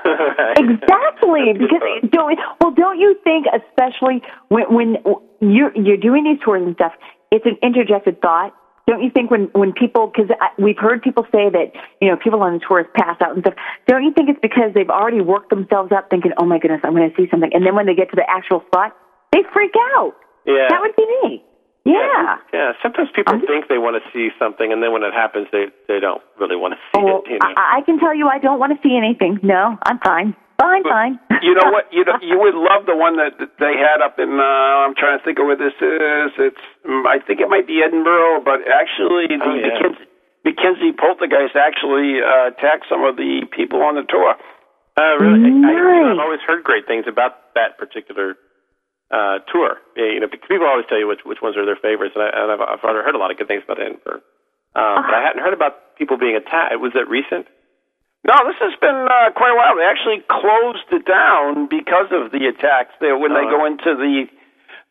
exactly because don't well don't you think especially when when you're you're doing these tours and stuff it's an interjected thought don't you think when when people because we've heard people say that you know people on the tours pass out and stuff. Don't you think it's because they've already worked themselves up thinking oh my goodness i'm going to see something. And then when they get to the actual spot they freak out. Yeah. That would be me. Yeah. Yeah, sometimes people I'm, think they want to see something and then when it happens they they don't really want to see oh, it you know? I, I can tell you i don't want to see anything. No i'm fine Fine, fine. you know what? You know, you would love the one that, that they had up in. Uh, I'm trying to think of where this is. It's. I think it might be Edinburgh, but actually, the oh, yeah. Mackenzie, Mackenzie Poltergeist actually uh, attacked some of the people on the tour. Uh, really? Nice. I, I've always heard great things about that particular uh, tour. You know, people always tell you which which ones are their favorites, and, I, and I've, I've heard a lot of good things about Edinburgh. Um, uh, but I hadn't heard about people being attacked. Was that recent? No, this has been uh, quite a while. They actually closed it down because of the attacks there when they go into the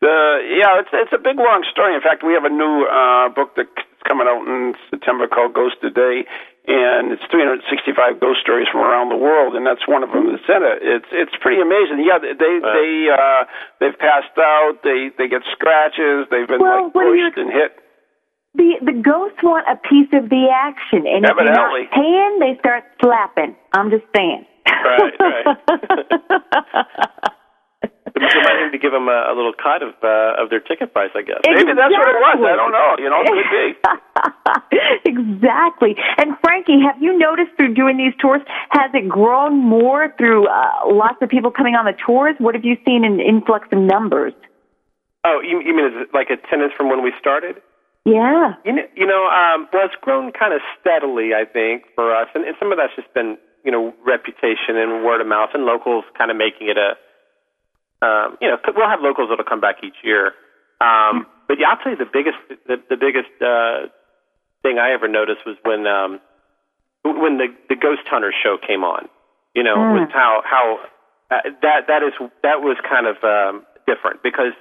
the yeah, it's it's a big long story. In fact, we have a new uh book that's coming out in September called Ghost Today and it's 365 ghost stories from around the world, and that's one of them that's in it. It's it's pretty amazing. Yeah, they they uh, they've passed out. They they get scratches. They've been well, like pushed and hit the the ghosts want a piece of the action, and if you're not paying, they start slapping. I'm just saying. Right, right. you might need to give them a, a little cut of uh, of their ticket price, I guess. Exactly. Maybe that's what it was. I don't know. You know, it could be. exactly. And Frankie, have you noticed through doing these tours, has it grown more through uh, lots of people coming on the tours? What have you seen in influx of numbers? Oh, you, you mean is it like attendance from when we started? Yeah. You know, you know um, well, it's grown kind of steadily, I think, for us, and, and some of that's just been, you know, reputation and word of mouth, and locals kind of making it a, um, you know, we'll have locals that'll come back each year. Um, but yeah, I'll tell you the biggest, the, the biggest uh, thing I ever noticed was when, um, when the the Ghost Hunter show came on. You know, Mm. with how how uh, that that is that was kind of um, different because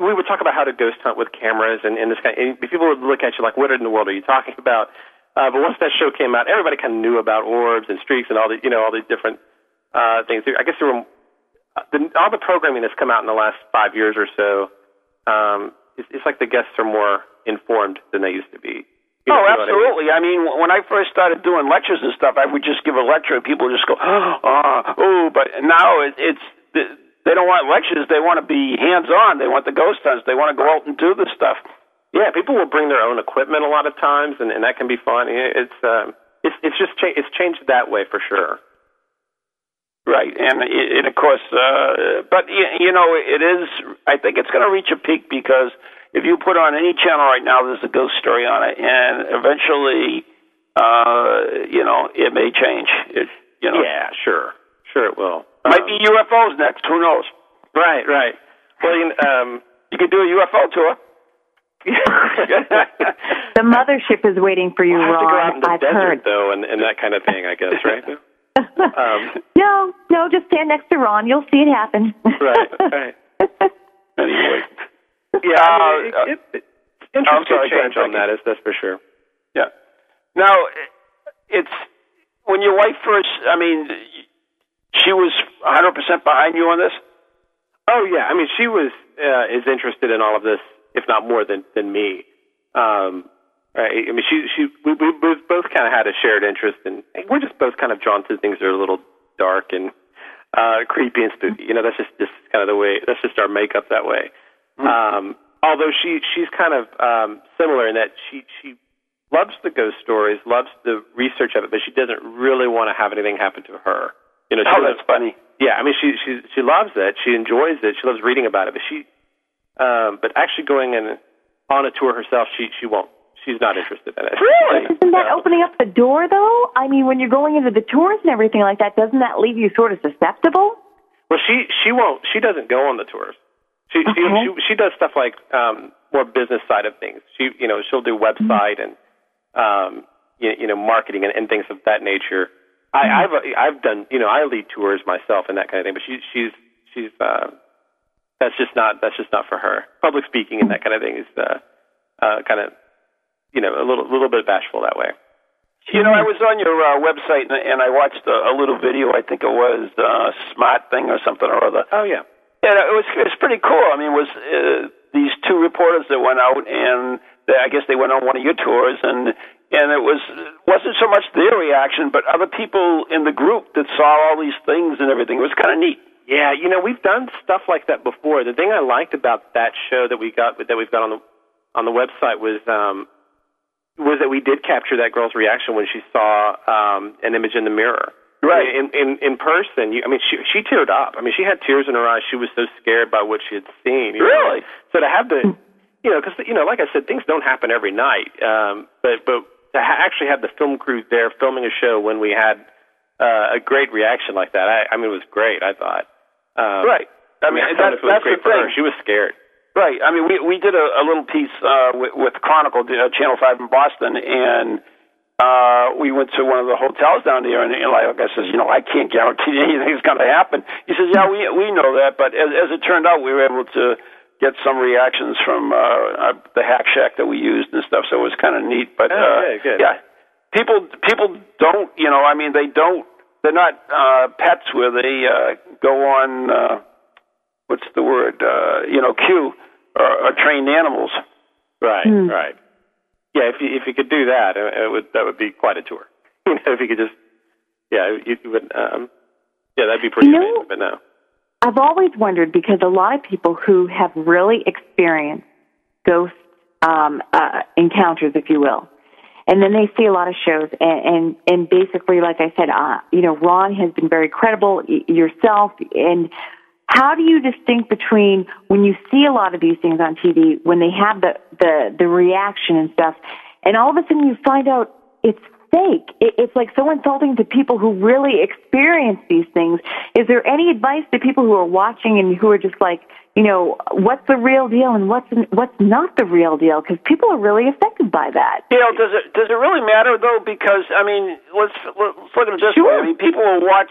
we would talk about how to ghost hunt with cameras and, and this kind. And people would look at you like, "What in the world are you talking about?" Uh, but once that show came out, everybody kind of knew about orbs and streaks and all the you know all these different uh, things. I guess there were uh, the, all the programming that's come out in the last five years or so. Um, it's, it's like the guests are more informed than they used to be. You know- oh, you I mean? absolutely. I mean, when I first started doing lectures and stuff, I would just give a lecture and people would just go, oh, oh. But now it, it's they don't want lectures. They want to be hands on. They want the ghost hunts. They want to go out and do the stuff. Yeah, people will bring their own equipment a lot of times, and, and that can be fun. It's um, it's it's just cha- it's changed that way for sure. Right, and and of course, uh, but you know, it is. I think it's going to reach a peak because if you put on any channel right now, there's a ghost story on it, and eventually, uh, you know, it may change. It, you know, Yeah, sure, sure it will. Might be UFOs next. Who knows? Right, right. Well, you, know, um, You could do a UFO tour. The mothership is waiting for you, we'll have to go out Ron. in the I've desert heard. though, and, and that kind of thing, I guess, right? um, no, no, just stand next to Ron. You'll see it happen. right, right. anyway, Yeah, I mean, Uh, it, it, it's interesting I'm sorry, change on that, is that's for sure. yeah. Now, it's when your wife first. I mean, she was 100 percent behind you on this. Oh yeah, I mean, she was uh, as interested in all of this, if not more than than me. Um, right? I mean, she she we, we both both kind of had a shared interest, and we're just both kind of drawn to things that are a little dark and uh, creepy and spooky. You know, that's just just kind of the way. That's just our makeup that way. Um, although she she's kind of um, similar in that she she loves the ghost stories, loves the research of it, but she doesn't really want to have anything happen to her. You know, she Oh, doesn't- that's funny. yeah, I mean, she she she loves it. She enjoys it. She loves reading about it. But she, um, but actually going and on a tour herself, she she won't. She's not interested in it. Really? Isn't that No. opening up the door, though? I mean, when you're going into the tours and everything like that, doesn't that leave you sort of susceptible? Well, she she won't. She doesn't go on the tours. She Okay. she, she she does stuff like um, more business side of things. She you know she'll do website and um, you, you know marketing and, and things of that nature. I, I've I've done you know I lead tours myself and that kind of thing, but she she's she's uh, that's just not that's just not for her. Public speaking and that kind of thing is uh, uh, kind of you know a little little bit bashful that way. You know, I was on your uh, website and, and I watched a, a little video. I think it was uh, Smart Thing or something or other. Oh yeah. And it was it was pretty cool. I mean, it was uh, these two reporters that went out and they, I guess they went on one of your tours and and it was wasn't so much their reaction, but other people in the group that saw all these things and everything. It was kind of neat. Yeah, you know, we've done stuff like that before. The thing I liked about that show that we got that we've got on the on the website was um was that we did capture that girl's reaction when she saw um an image in the mirror. Right. In in in person, you, I mean, she she teared up. I mean, she had tears in her eyes. She was so scared by what she had seen. you know. Really? So to have the, you know, because you know, like I said, things don't happen every night. Um, but but to ha- actually have the film crew there filming a show when we had uh, a great reaction like that, I, I mean, it was great. I thought. Um, Right. I mean, I that, that's great the thing. her. She was scared. Right. I mean, we we did a, a little piece uh, with, with Chronicle, uh, Channel Five in Boston, and uh, we went to one of the hotels down there, and, and like I says, you know, I can't guarantee anything's going to happen. He says, yeah, we we know that, but as, as it turned out, we were able to get some reactions from uh, uh, the hack shack that we used and stuff, so it was kind of neat. But Oh, uh, good, good. yeah, people people don't, you know, I mean, they don't, they're not uh, pets where they uh, go on. Uh, what's the word? Uh, you know, cue or, or trained animals. Right. Hmm. Right. Yeah. If you if you could do that, it, it would that would be quite a tour. You know, if you could just, yeah, you, you would. Um, yeah, that'd be pretty You know- amazing. But no. I've always wondered because a lot of people who have really experienced ghost um, uh, encounters, if you will, and then they see a lot of shows, and and, and basically, like I said, uh, you know, Ron has been very credible. Yourself, and how do you distinct between when you see a lot of these things on TV, when they have the the the reaction and stuff, and all of a sudden you find out it's fake. It, it's like so insulting to people who really experience these things. Is there any advice to people who are watching and who are just like, you know, what's the real deal and what's what's not the real deal? Because people are really affected by that. You know, does it does it really matter though? Because I mean, let's let's look at it this Sure. way. I mean, people will watch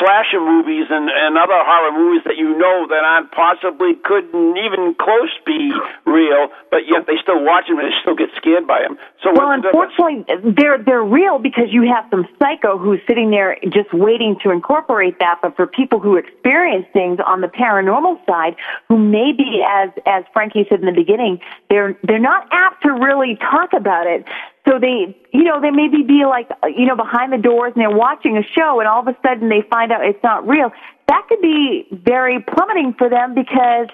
slasher movies and, and other horror movies that you know that aren't possibly couldn't even close be real, but yet they still watch them and they still get scared by them. So well, what's the difference? unfortunately, they're they're real because you have some psycho who's sitting there just waiting to incorporate that. But for people who experience things on the paranormal side, who maybe, as as Frankie said in the beginning, they're they're not apt to really talk about it. So they, you know, they maybe be like, you know, behind the doors and they're watching a show and all of a sudden they find out it's not real. That could be very plummeting for them because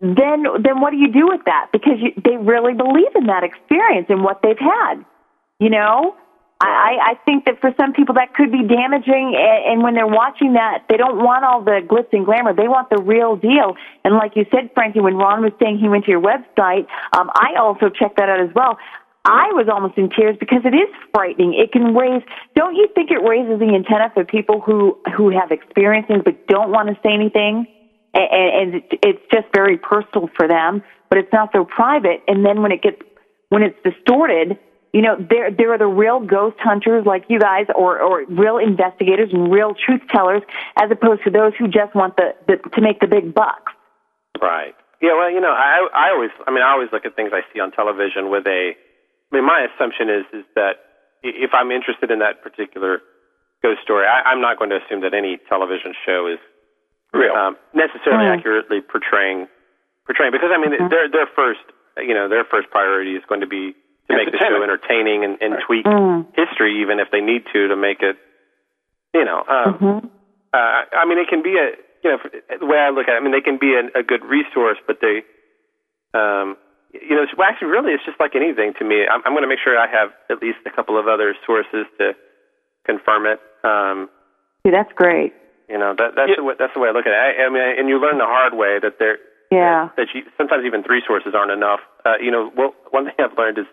then, then what do you do with that? Because you, they really believe in that experience and what they've had. You know, I, I think that for some people that could be damaging and, and when they're watching that, they don't want all the glitz and glamour. They want the real deal. And like you said, Frankie, when Ron was saying he went to your website, um, I also checked that out as well. I was almost in tears because it is frightening. It can raise. Don't you think it raises the antenna for people who who have experiences but don't want to say anything, and, and it's just very personal for them, but it's not so private. And then when it gets when it's distorted, you know, there there are the real ghost hunters like you guys, or or real investigators and real truth tellers, as opposed to those who just want the, the to make the big bucks. Right. Yeah. Well, you know, I I always I mean I always look at things I see on television with a I mean, my assumption is is that if I'm interested in that particular ghost story, I, I'm not going to assume that any television show is real um, necessarily Right. accurately portraying portraying because I mean Mhm. their their first you know their first priority is going to be to make the show entertaining and, and tweak Mm. history even if they need to to make it you know um, hmm uh, I mean it can be a you know the way I look at it I mean they can be a, a good resource but they um, you know well, actually really it's just like anything to me I'm, I'm going to make sure I have at least a couple of other sources to confirm it um, See, that's great. you know that that's the way, that's the way I look at it. I, I mean, and you learn the hard way that there Yeah. that you, sometimes even three sources aren't enough. Uh, you know, well, one thing I've learned is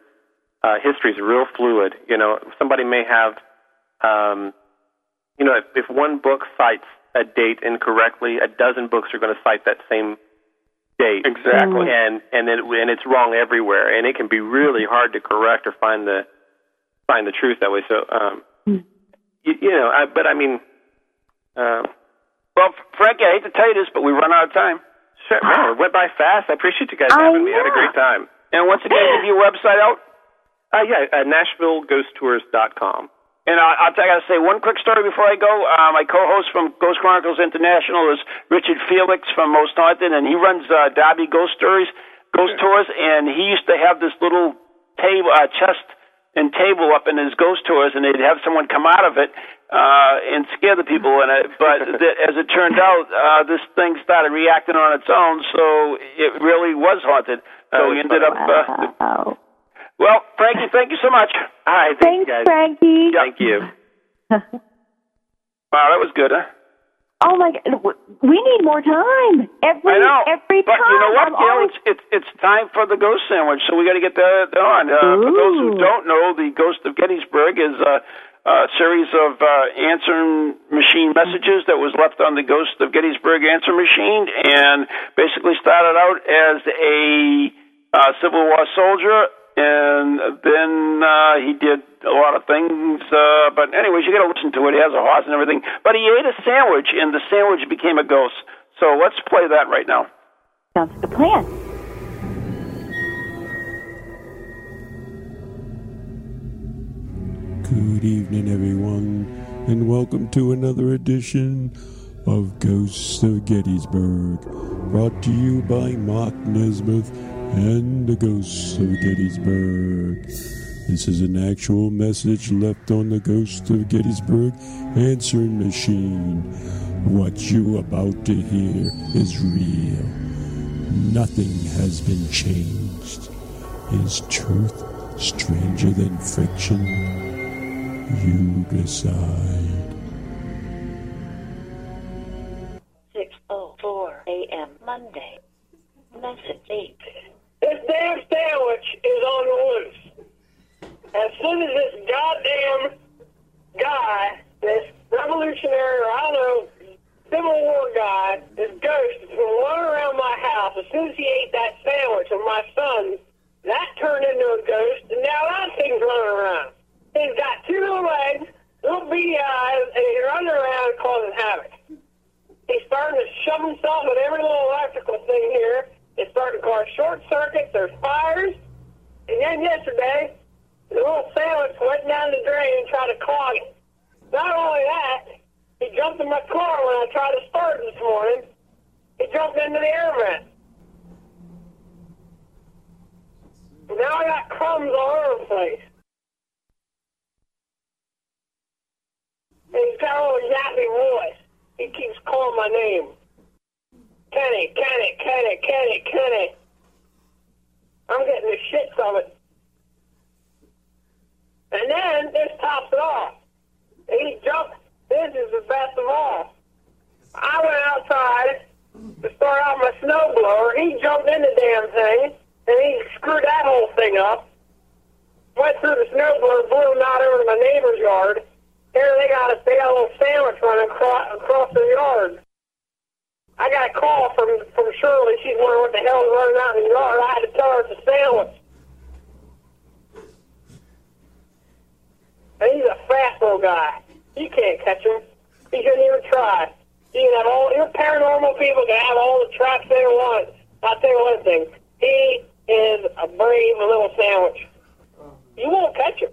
uh, history is real fluid. You know, somebody may have, um, you know, if, if one book cites a date incorrectly, a dozen books are going to cite that same date Exactly. and and then and it's wrong everywhere, and it can be really hard to correct or find the find the truth that way. So, um, Hmm. you, you know, I, but I mean. Uh, Well, Frankie, I hate to tell you this, but we run out of time. Sure, it went by fast. I appreciate you guys I having me. I had a great time. And once again, give your website out. Uh, yeah, uh, NashvilleGhostTours.com. And I, I'll I gotta say one quick story before I go. Uh, my co-host from Ghost Chronicles International is Richard Felix from Most Haunted, and he runs uh, Derby Ghost Stories, Ghost Tours, and he used to have this little table, uh, chest and table up in his ghost tours, and they'd have someone come out of it uh, and scare the people. And it, but th- as it turned out, uh, this thing started reacting on its own, so it really was haunted. So we ended up. Uh, Wow. Well, Frankie, thank you so much. All right, Thanks, guys. Frankie. Thank you. Wow, that was good, huh? Oh my God, we need more time. Every I know. every but time. you know what, Gail? always- It's, it's it's time for the ghost sandwich, so we got to get that that on. Uh, for those who don't know, the Ghost of Gettysburg is a, a series of uh, answering machine messages that was left on the Ghost of Gettysburg answer machine, and basically started out as a uh, Civil War soldier, and then uh, he did a lot of things. Uh, but anyways, you got to listen to it. He has a horse and everything. But he ate a sandwich, and the sandwich became a ghost. So let's play that right now. Sounds like a plan. Good evening, everyone, and welcome to another edition of Ghosts of Gettysburg, brought to you by Mark Nesbitt and the Ghosts of Gettysburg. This is an actual message left on the Ghost of Gettysburg answering machine. What you about to hear is real. Nothing has been changed. Is truth stranger than fiction? You decide. 6.04 a.m. Monday. Message 8. This damn sandwich is on the loose. As soon as this goddamn guy, this revolutionary, or I don't know, Civil War guy, this ghost, is going to run around my house. As soon as he ate that sandwich of my son, that turned into a ghost, and now that thing's running around. He's got two little legs, little beady eyes, and he's running around causing havoc. He's starting to shove himself at every little electrical thing here. It's starting to cause short circuits. There's fires. And then yesterday, the little sandwich went down the drain and tried to clog it. Not only that, he jumped in my car when I tried to start it this morning. He jumped into the air vent. Now I got crumbs all over the place. And he's got a little yappy voice. He keeps calling my name. Kenny, Kenny, Kenny, Kenny, Kenny. I'm getting the shits of it. And then this tops it off. He jumped. This is the best of all. I went outside to start out my snowblower. He jumped in the damn thing, and he screwed that whole thing up. Went through the snowblower, blew him out over to my neighbor's yard. Here they got a, a little sandwich running across, across their yard. I got a call from from Shirley. She's wondering what the hell is running out in the yard. I had to tell her it's a sandwich. And he's a fast little guy. You can't catch him. He shouldn't even try. You can have all your paranormal people can have all the traps they want. I'll tell you one thing. He is a brave little sandwich. You won't catch him.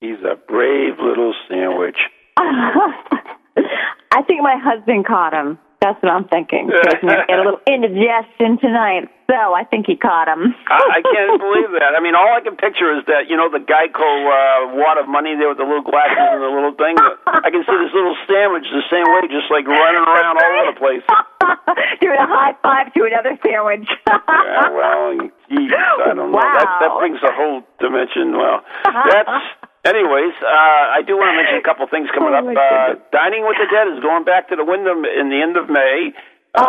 He's a brave little sandwich. I think my husband caught him. That's what I'm thinking. He's going to get a little indigestion tonight, so I think he caught him. I, I can't believe that. I mean, all I can picture is that you know the Geico uh, wad of money there with the little glasses and the little thing. I can see this little sandwich the same way, just like running around all over the place. Doing a high five to another sandwich. yeah, well, geez, I don't know. That that brings a whole dimension. Well, that's. Anyways, uh, I do want to mention a couple things coming Oh, up. Uh, Dining with the Dead is going back to the Wyndham in the end of May. Uh,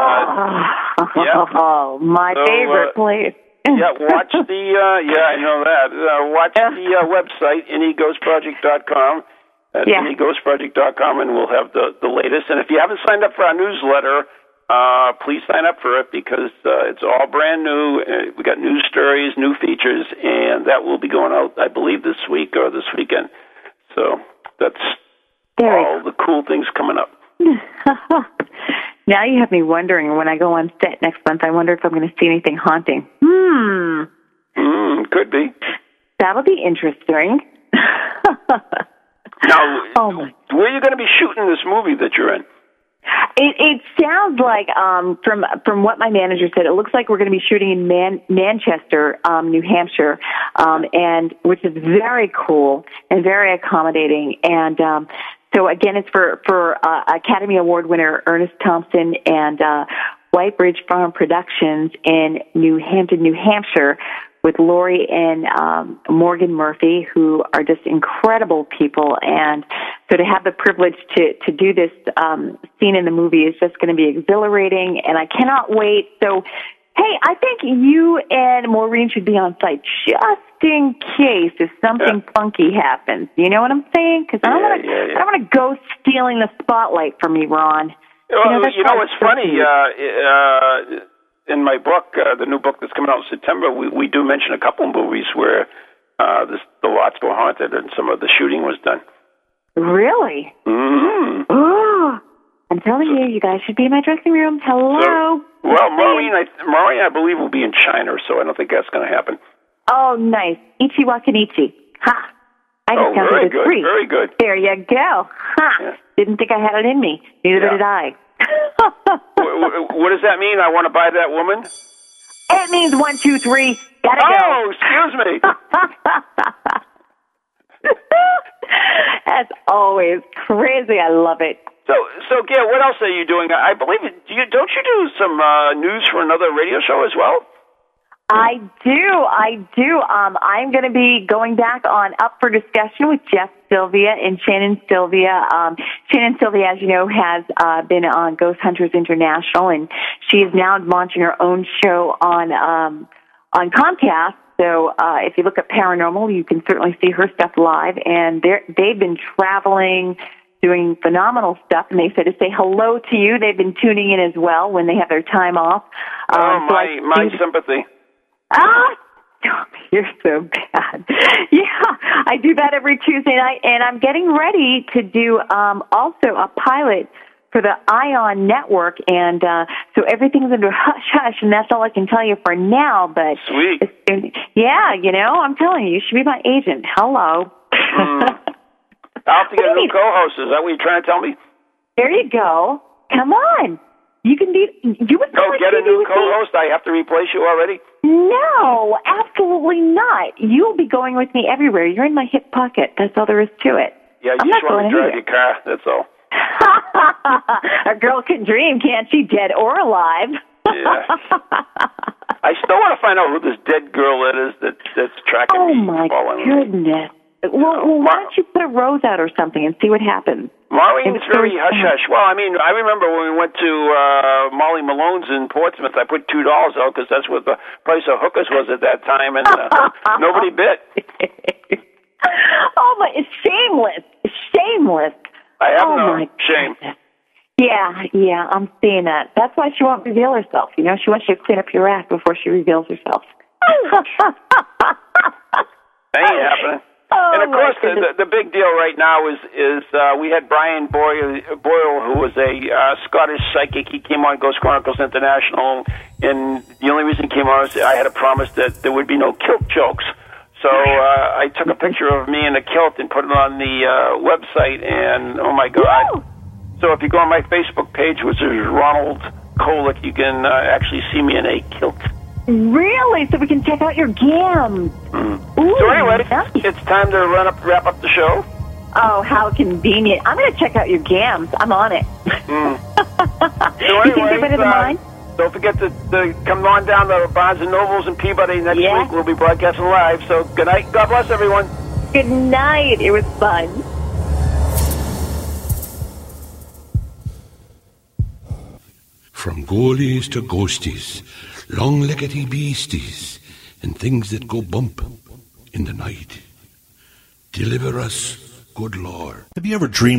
yeah. Oh, my So, favorite uh, place. yeah, watch the uh yeah, I know that. Uh, watch the uh, website neghostproject.com at Yeah. neghostproject.com and we'll have the the latest. And if you haven't signed up for our newsletter, uh please sign up for it because uh, it's all brand new. Uh, we got new stories, new features, and that will be going out I believe this week or this weekend. So that's Very all the cool things coming up. now you have me wondering when I go on set next month. I wonder if I'm going to see anything haunting. Hmm, Mm, could be. that'll be interesting. Now, Oh my where are you going to be shooting this movie that you're in? It, it sounds like um, from from what my manager said, it looks like we're going to be shooting in Man- Manchester, um, New Hampshire, um, and which is very cool and very accommodating. And um, so again, it's for for uh, Academy Award winner Ernest Thompson and uh, White Bridge Farm Productions in New Hampton, New Hampshire, with Lori and um, Morgan Murphy, who are just incredible people. And so to have the privilege to to do this um, scene in the movie is just going to be exhilarating, and I cannot wait. So. Hey, I think you and Maureen should be on site just in case if something funky happens. You know what I'm saying? Because I don't Yeah, want to. yeah, yeah. I don't want to go stealing the spotlight from me, Ron. Well, you know, why what's so funny? Uh, uh, in my book, uh, the new book that's coming out in September, we, we do mention a couple of movies where uh, this, the lots were haunted and some of the shooting was done. Really? hmm Oh, I'm telling you, you guys should be in my dressing room. Hello. Well, Maureen, I, Maureen, I believe will be in China, so I don't think that's going to happen. Oh, nice. Ichi wakanichi. Ha. I just oh, counted very good, three. very good. There you go. Ha. Didn't think I had it in me. Neither Yeah. did I. Wh- wh- what does that mean? I want to buy that woman? It means one, two, three. Gotta Oh, excuse me. go. As always, crazy. I love it. So, so Gail, what else are you doing? I believe do you don't you do some uh, news for another radio show as well? I do. I do. Um, I'm going to be going back on Up for Discussion with Jeff Sylvia and Shannon Sylvia. Um, Shannon Sylvia, as you know, has uh, been on Ghost Hunters International, and she is now launching her own show on um, on Comcast. So uh, if you look at Paranormal, you can certainly see her stuff live, and they're, they've been traveling. Doing phenomenal stuff, and they said to say hello to you. They've been tuning in as well when they have their time off. oh, Um, so my I my sympathy. Ah, You're so bad. Yeah, I do that every Tuesday night, and I'm getting ready to do um, also a pilot for the Ion Network, and uh, so everything's under hush hush, and that's all I can tell you for now. But Sweet. yeah, you know, I'm telling you, you should be my agent. Hello. Mm. I'll have to get a new co-host. Is that what you're trying to tell me? There you go. Come on. You can be. You would Go get a new co-host. I have to replace you already. No, absolutely not. You'll be going with me everywhere. You're in my hip pocket. That's all there is to it. Yeah, you I'm just not want to drive your car. That's all. A girl can dream, can't she? Dead or alive. Yeah. I still want to find out who this dead girl is that that's tracking oh me. my following me. goodness. Well, well, why don't you put a rose out or something and see what happens? Maureen's It's very hush hush. Well, I mean, I remember when we went to uh, Molly Malone's in Portsmouth. I put two dollars out because that's what the price of hookers was at that time, and uh, nobody bit. Oh my! It's shameless. It's shameless. I have oh no my shame. Yeah, yeah, I'm seeing that. That's why she won't reveal herself. You know, she wants you to clean up your act before she reveals herself. Ain't happening. Oh, and of course, the, the the big deal right now is is uh, we had Brian Boyle, Boyle, who was a uh, Scottish psychic. He came on Ghost Chronicles International, and the only reason he came on was I had a promise that there would be no kilt jokes. So uh, I took a picture of me in a kilt and put it on the uh, website, and oh my god! So if you go on my Facebook page, which is Ronald Kolek, you can uh, actually see me in a kilt. Really? So we can check out your gams. Ooh, So anyway, nice. it's time to run up, wrap up the show. Oh, how convenient. I'm going to check out your gams. I'm on it. Mm. So You think they're better than uh, mine? Don't forget to, to come on down to Barnes and Nobles and Peabody next Yeah. week. We'll be broadcasting live. So good night. God bless everyone. Good night. It was fun. From goalies to ghosties, long leggedy beasties, and things that go bump in the night. Deliver us, good Lord. Have you ever dreamed